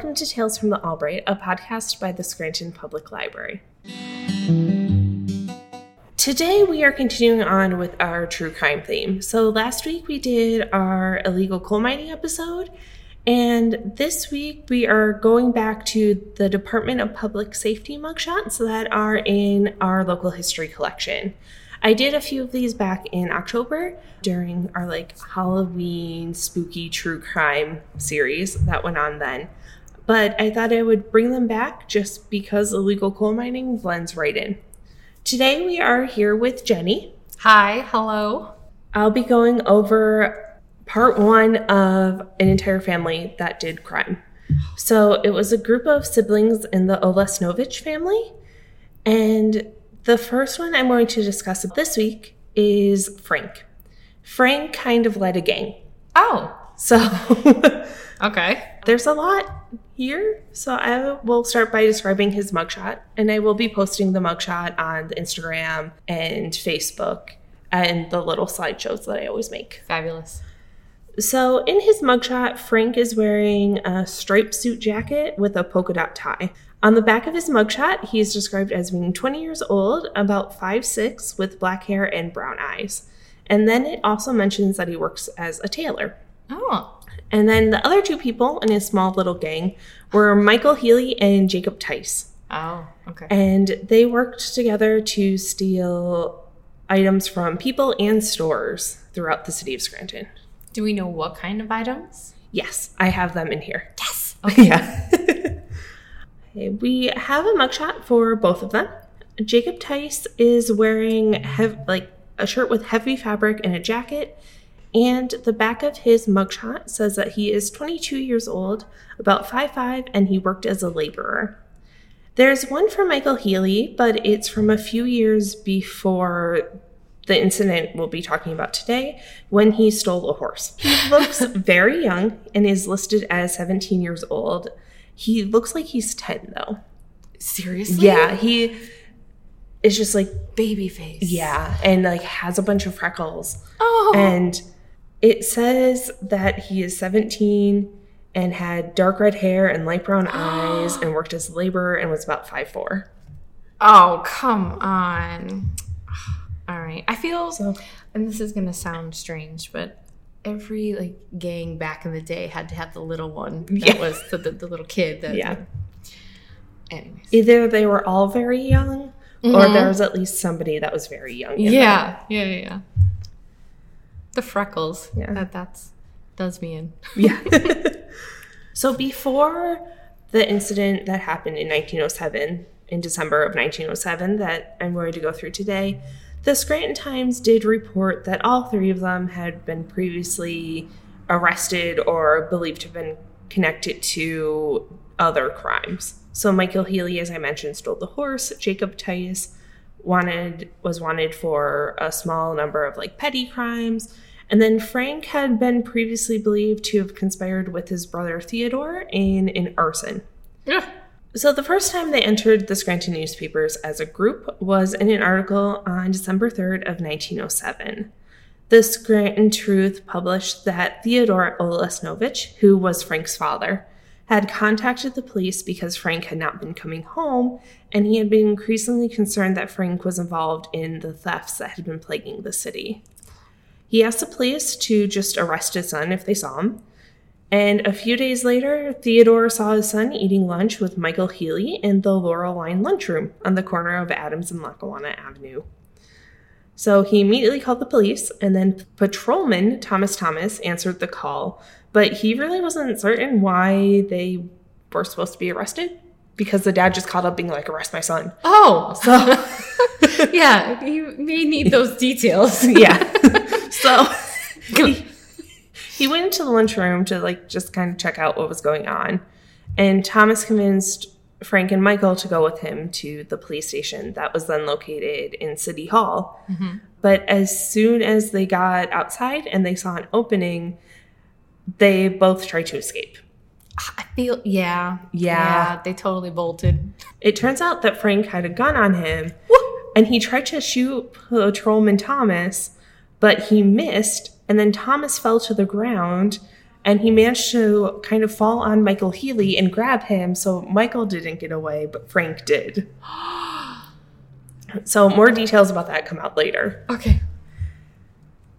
welcome to Tales from the Albright, a podcast by the Scranton Public Library. Today we are continuing on with our true crime theme. So last week we did our illegal coal mining episode, and this week we are going back to the Department of Public Safety mugshots that are in our local history collection. I did a few of these back in October during our like Halloween spooky true crime series that went on then. But I thought I would bring them back just because illegal coal mining blends right in. Today we are here with Jenny. Hi, hello. I'll be going over part one of an entire family that did crime. So it was a group of siblings in the Olesnovich family, and the first one I'm going to discuss this week is Frank. Frank kind of led a gang. Oh. So okay. There's a lot here. So I will start by describing his mugshot and I will be posting the mugshot on Instagram and Facebook and the little slideshows that I always make. Fabulous. So in his mugshot, Frank is wearing a striped suit jacket with a polka dot tie. On the back of his mugshot, he is described as being 20 years old, about 5'6, with black hair and brown eyes. And then it also mentions that he works as a tailor. Oh. And then the other two people in his small little gang were Michael Healy and Jacob Tice. Oh, okay. And they worked together to steal items from people and stores throughout the city of Scranton. Do we know what kind of items? Yes, I have them in here. Yes. Okay. Yeah. Okay, we have a mugshot for both of them. Jacob Tice is wearing hev- like a shirt with heavy fabric and a jacket, and the back of his mugshot says that he is 22 years old, about 5'5, and he worked as a laborer. There's one for Michael Healy, but it's from a few years before the incident we'll be talking about today when he stole a horse. He looks very young and is listed as 17 years old. He looks like he's 10 though. Seriously? Yeah, he is just like Baby face. yeah, and like has a bunch of freckles. Oh. And it says that he is 17 and had dark red hair and light brown eyes and worked as a laborer and was about 5'4. oh, come on. All right. I feel, So and this is going to sound strange, but every like gang back in the day had to have the little one that Yeah. was the, the, the little kid that Yeah. anyways either they were all very young or Mhm. there was at least somebody that was very young. yeah yeah yeah yeah the freckles Yeah. that that's does me in Yeah. so before the incident that happened in 1907, in December of 1907, that I'm going to go through today, the Scranton Times did report that all three of them had been previously arrested or believed to have been connected to other crimes. So Michael Healy, as I mentioned, stole the horse. Jacob Tice wanted was wanted for a small number of like petty crimes. And then Frank had been previously believed to have conspired with his brother Theodore in an arson. yeah So the first time they entered the Scranton newspapers as a group was in an article on December 3rd of 1907. The Scranton Truth published that Theodore Olesnovich, who was Frank's father, had contacted the police because Frank had not been coming home, and he had been increasingly concerned that Frank was involved in the thefts that had been plaguing the city. He asked the police to just arrest his son if they saw him, and a few days later, Theodore saw his son eating lunch with Michael Healy in the Laurel Line lunchroom on the corner of Adams and Lackawanna Avenue. So he immediately called the police, and then patrolman Thomas Thomas answered the call, but he really wasn't certain why they were supposed to be arrested because the dad just called up being like, arrest my son. oh So, yeah you may need those details yeah. so he, he went into the lunchroom to like just kind of check out what was going on. And Thomas convinced Frank and Michael to go with him to the police station that was then located in City Hall. Mm-hmm. But as soon as they got outside and they saw an opening, they both tried to escape. I feel yeah, Yeah. They totally bolted. It turns out that Frank had a gun on him and he tried to shoot patrolman Thomas, but he missed. And then Thomas fell to the ground And he managed to kind of fall on Michael Healy and grab him, so Michael didn't get away, but Frank did. So more details about that come out later. Okay.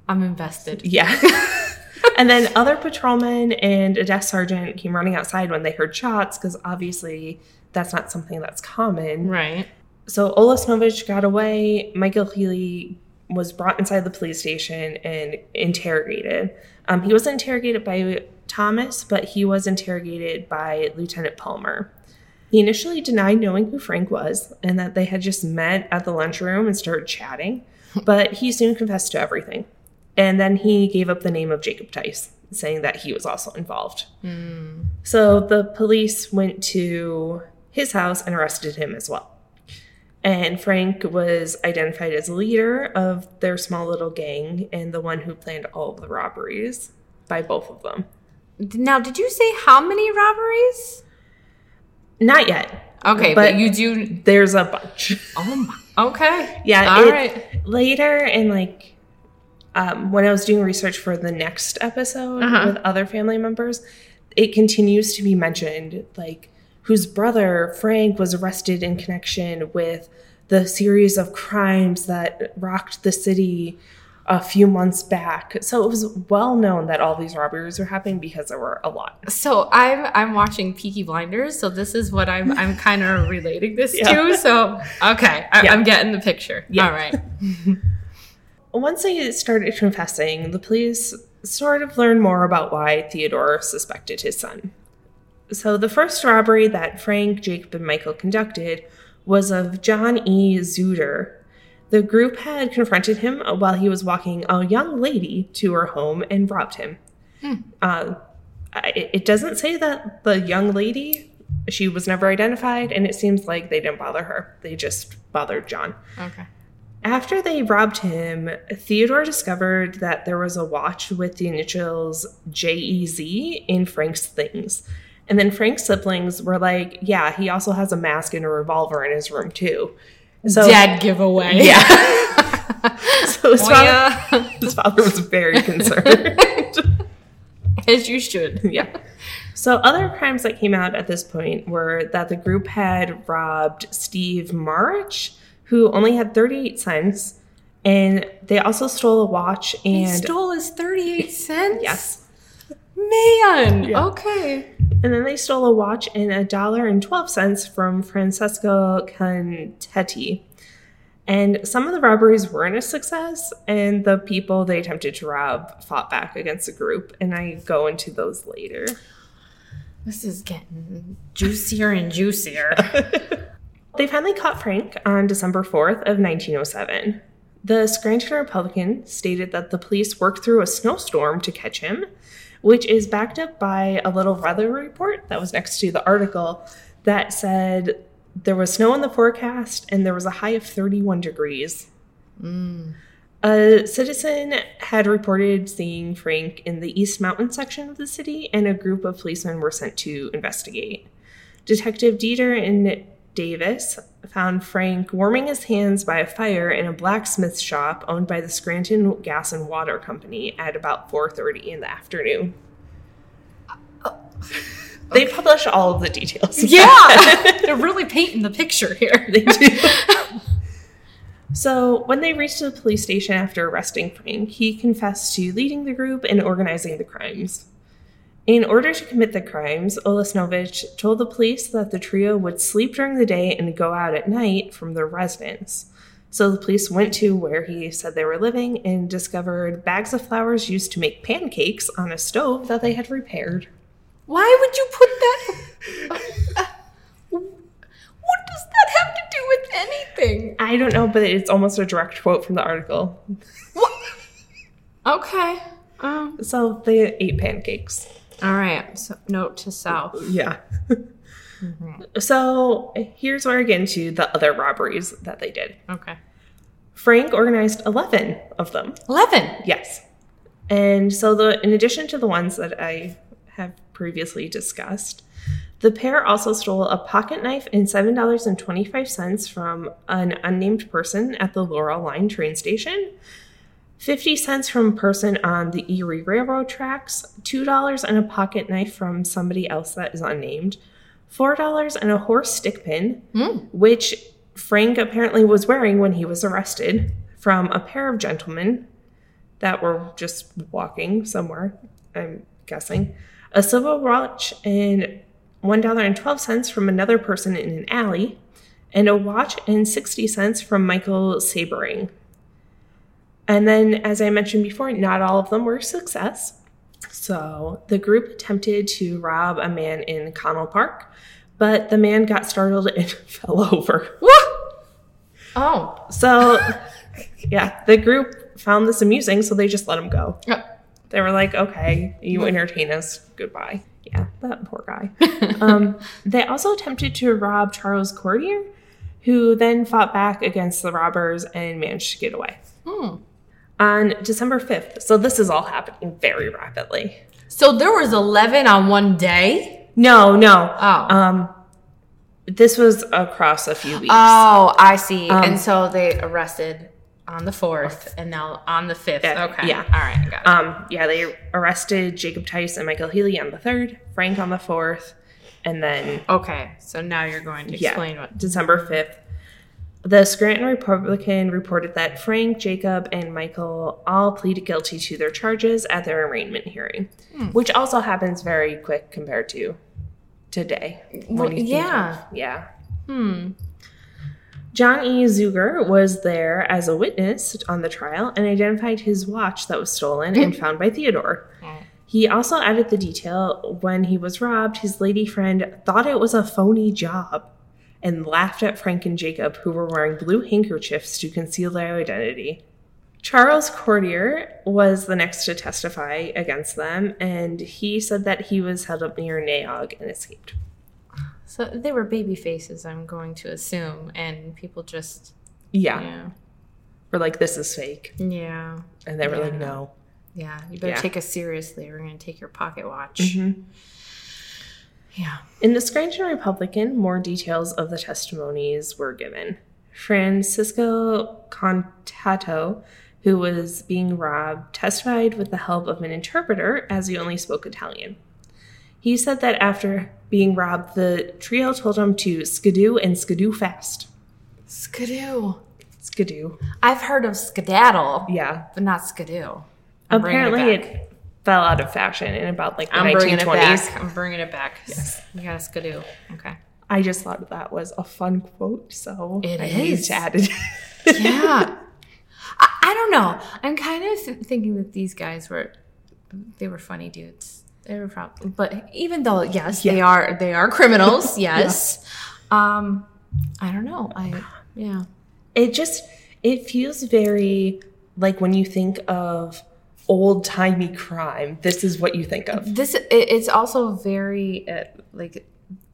I'm invested. Yeah. and then other patrolmen and a desk sergeant came running outside when they heard shots because obviously that's not something that's common. Right. So Olesnovich got away. Michael Healy was brought inside the police station and interrogated. Um, he wasn't interrogated by Thomas, but he was interrogated by Lieutenant Palmer. He initially denied knowing who Frank was and that they had just met at the lunchroom and started chatting, but he soon confessed to everything. And then he gave up the name of Jacob Tice, saying that he was also involved. So the police went to his house and arrested him as well. And Frank was identified as leader of their small little gang and the one who planned all of the robberies by both of them. Now, did you say how many robberies? Not yet. Okay, But- but, you do. There's a bunch. Oh my. Okay. Yeah, All it- right. Later in like um, when I was doing research for the next episode Uh-huh. with other family members, it continues to be mentioned like whose brother Frank was arrested in connection with the series of crimes that rocked the city a few months back. So it was well known that all these robberies were happening because there were a lot. So I'm I'm watching Peaky Blinders, so this is what I'm I'm kind of relating this Yeah. to. So okay, I, Yeah. I'm getting the picture. Yeah. All right. Once they started confessing, the police sort of learned more about why Theodore suspected his son. So, the first robbery that Frank, Jacob, and Michael conducted was of John E. Zuder. The group had confronted him while he was walking a young lady to her home and robbed him. Uh, I- it doesn't say that the young lady, she was never identified, and it seems like they didn't bother her. They just bothered John. Okay. After they robbed him, Theodore discovered that there was a watch with the initials JEZ in Frank's things. And then Frank's siblings were like, yeah, he also has a mask and a revolver in his room too. So, Dead giveaway. Yeah. so his, Oh, father, yeah. his father was very concerned. As you should. yeah. So other crimes that came out at this point were that the group had robbed Steve March, who only had 38 cents, and they also stole a watch He and stole his 38 cents? yes. Man. Yeah. Okay. And then they stole a watch and a dollar and 12 cents from Francesco Contetti. And some of the robberies weren't a success, and the people they attempted to rob fought back against the group. And I go into those later. This is getting juicier and juicier. They finally caught Frank on December 4th of 1907. The Scranton Republican stated that the police worked through a snowstorm to catch him, which is backed up by a little weather report that was next to the article that said there was snow in the forecast and there was a high of 31 degrees. Mm. A citizen had reported seeing Frank in the East Mountain section of the city, and a group of policemen were sent to investigate. Detective Dieter and Davis found Frank warming his hands by a fire in a blacksmith shop owned by the Scranton Gas and Water Company at about 4:30 in the afternoon. Oh. They publish all of the details. yeah. They're really painting the picture here. They do. so, when they reached the police station after arresting Frank, he confessed to leading the group and organizing the crimes. In order to commit the crimes, Olesnovich told the police that the trio would sleep during the day and go out at night from their residence. So the police went to where he said they were living and discovered bags of flours used to make pancakes on a stove that they had repaired. Why would you put that? what does that have to do with anything? I don't know, but it's almost a direct quote from the article. What? Okay. Um, So they ate pancakes. All right. So note to self. Yeah. Mm-hmm. So here's where I get into the other robberies that they did. Okay. Frank organized 11 of them. Eleven. Yes. And so the in addition to the ones that I have previously discussed, the pair also stole a pocket knife and $7.25 from an unnamed person at the Laurel Line train station, 50 cents from a person on the Erie Railroad tracks, $2 and a pocket knife from somebody else that is unnamed, $4 and a horse stick pin, Mm. which Frank apparently was wearing when he was arrested, from a pair of gentlemen that were just walking somewhere, I'm guessing, a silver watch, and $1.12 from another person in an alley, and a watch and 60 cents from Michael Sabering. And then, as I mentioned before, not all of them were a success. So the group attempted to rob a man in Connell Park, but the man got startled and fell over. Oh. So, yeah, the group found this amusing, so they just let him go. Yeah. They were like, okay, you entertain us. Goodbye. Yeah, that poor guy. um, they also attempted to rob Charles Cordier, who then fought back against the robbers and managed to get away. Hmm. On December 5th, so this is all happening very rapidly. So there was 11 on one day? No, no. Oh. Um, this was across a few weeks. Oh, I see. Um, and so they arrested on the 4th and now on the 5th. Yeah, Okay. yeah. All right. Got it. Um, yeah, they arrested Jacob Tice and Michael Healy on the 3rd, Frank on the 4th, and then okay. So now you're going to Yeah. explain what. December 5th. The Scranton Republican reported that Frank, Jacob, and Michael all pleaded guilty to their charges at their arraignment hearing, which also happens very quick compared to today. Well, yeah. of- yeah. Hmm. John E. Zuger was there as a witness on the trial and identified his watch that was stolen and found by Theodore. He also added the detail when he was robbed, his lady friend thought it was a phony job and laughed at Frank and Jacob, who were wearing blue handkerchiefs to conceal their identity. Charles Cordier was the next to testify against them, and he said that he was held up near Nay Aug and escaped. So they were baby faces, I'm going to assume, and people just Yeah. yeah, We're like, this is fake. yeah, And they were like, no. yeah. You better Yeah. take us seriously. We're going to take your pocket watch. Mhm. Yeah. In the Scranton Republican, more details of the testimonies were given. Francisco Contato, who was being robbed, testified with the help of an interpreter as he only spoke Italian. He said that after being robbed, the trio told him to skidoo and skidoo fast. Skidoo. Skidoo. I've heard of skedaddle, Yeah. but not skidoo. I'm Apparently, back. it, fell out of fashion in about like the I'm bringing it back. I'm bringing it back. Yes. A skidoo. Okay. I just thought that was a fun quote, so It I is. to add it. Yeah. I, I don't know. I'm kind of th- thinking that these guys were, they were funny dudes. They were probably, but even though yes, they are they are criminals. Yes. Um, I don't know. I yeah. it just it feels very like when you think of old timey crime this is what you think of This it, it's also very uh, like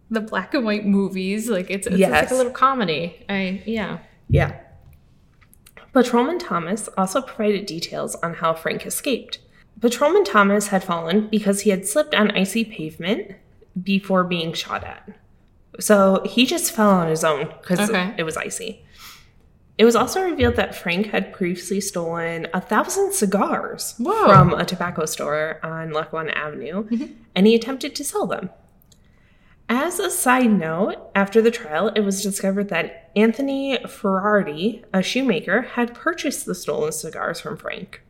the black and white movies. Like it's, it's, it's like a little comedy. I yeah. yeah patrolman thomas also provided details on how frank escaped patrolman thomas had fallen because he had slipped on icy pavement before being shot at so he just fell on his own because Okay. it was icy it was also revealed that Frank had previously stolen a thousand cigars Whoa. from a tobacco store on Lackawanna Avenue, mm-hmm. and he attempted to sell them. As a side note, after the trial, it was discovered that Anthony Ferrardi, a shoemaker, had purchased the stolen cigars from Frank.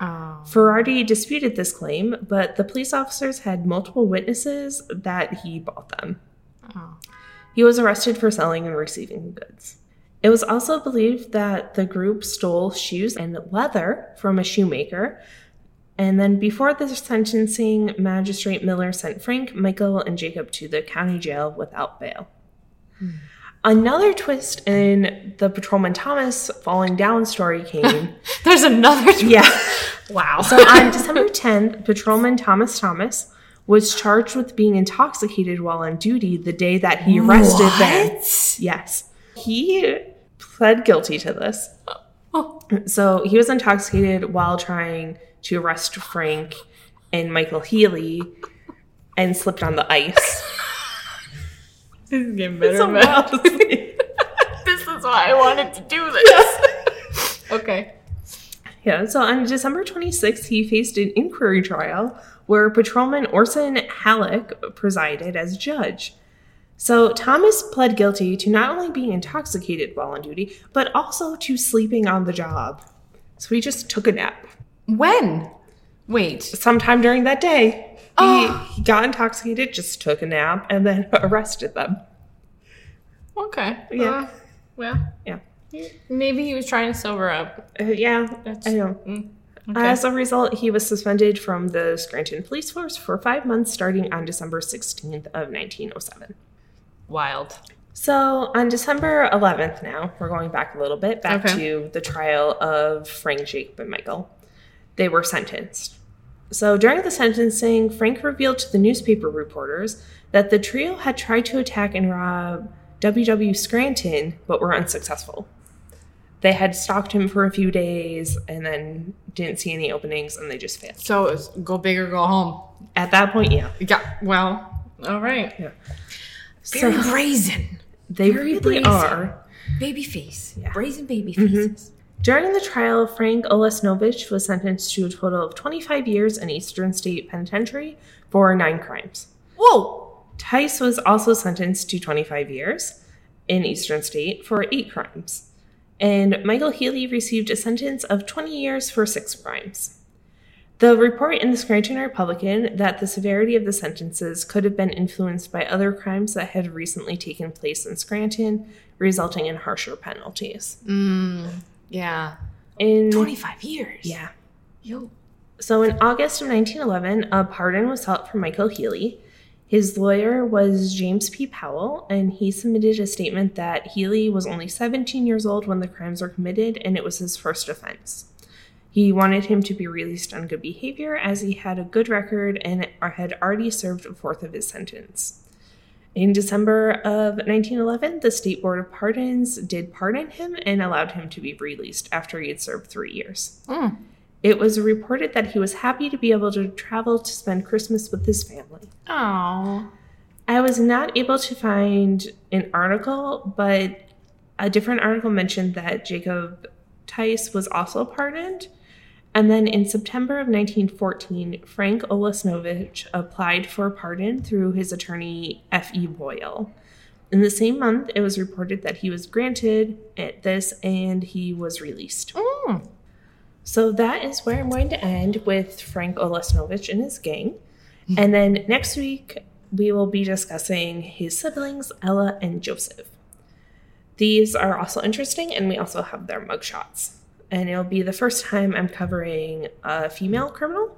Oh. Ferrardi disputed this claim, but the police officers had multiple witnesses that he bought them. Oh. He was arrested for selling and receiving goods. It was also believed that the group stole shoes and leather from a shoemaker. And then before the sentencing, Magistrate Miller sent Frank, Michael, and Jacob to the county jail without bail. Another twist in the Patrolman Thomas falling down story came. There's another. yeah. Wow. So on December 10th, Patrolman Thomas Thomas was charged with being intoxicated while on duty the day that he arrested them. Yes. He pled guilty to this. Oh. So he was intoxicated while trying to arrest Frank and Michael Healy and slipped on the ice. This is getting better. And better. this is why I wanted to do this. okay. Yeah, so on December 26th, he faced an inquiry trial where Patrolman Orson Halleck presided as judge. So Thomas pled guilty to not only being intoxicated while on duty, but also to sleeping on the job. So he just took a nap. When? Wait. Sometime during that day, he, Oh. he got intoxicated, just took a nap, and then arrested them. Okay. Yeah. Uh, well, Yeah. maybe he was trying to sober up. Uh, yeah, That's- I know. Mm, okay. As a result, he was suspended from the Scranton Police Force for five months starting on December 16th of 1907. Wild. So on December 11th now, we're going back a little bit, back Okay. to the trial of Frank, Jacob, and Michael. They were sentenced. So during the sentencing, Frank revealed to the newspaper reporters that the trio had tried to attack and rob W.W. Scranton, but were unsuccessful. They had stalked him for a few days and then didn't see any openings and they just failed. So it's go big or go home. At that point, yeah. Yeah. Well. All right. So Very brazen. they very really brazen. are. Baby face. Yeah. Brazen baby mm-hmm. faces. During the trial, Frank Olesnovich was sentenced to a total of 25 years in Eastern State Penitentiary for nine crimes. Whoa. Tice was also sentenced to 25 years in Eastern State for eight crimes. And Michael Healy received a sentence of 20 years for six crimes. The report in the Scranton Republican that the severity of the sentences could have been influenced by other crimes that had recently taken place in Scranton, resulting in harsher penalties. Mm. Yeah. In 25 years. yeah, Yo. So in August of 1911, a pardon was sought for Michael Healy. His lawyer was James P. Powell, and he submitted a statement that Healy was only 17 years old when the crimes were committed and it was his first offense. He wanted him to be released on good behavior as he had a good record and had already served a fourth of his sentence. In December of 1911, the State Board of Pardons did pardon him and allowed him to be released after he had served three years. Mm. It was reported that he was happy to be able to travel to spend Christmas with his family. Oh. I was not able to find an article, but a different article mentioned that Jacob Tice was also pardoned. And then in September of 1914, Frank Olesnovich applied for pardon through his attorney F.E. Boyle. In the same month, it was reported that he was granted this and he was released. Mm. So that is where I'm going to end with Frank Olesnovich and his gang. And then next week, we will be discussing his siblings, Ella and Joseph. These are also interesting, and we also have their mugshots. And it'll be the first time I'm covering a female criminal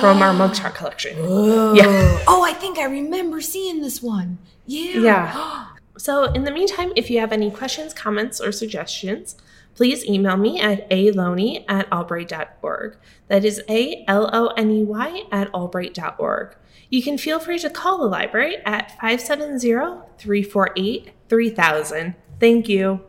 from our mugshot collection. Oh. Yeah. Oh, I think I remember seeing this one. Yeah. Yeah. So, in the meantime, if you have any questions, comments, or suggestions, please email me at aloney at albright.org. That is A L O N E Y at albright.org. You can feel free to call the library at 570 348 3000. Thank you.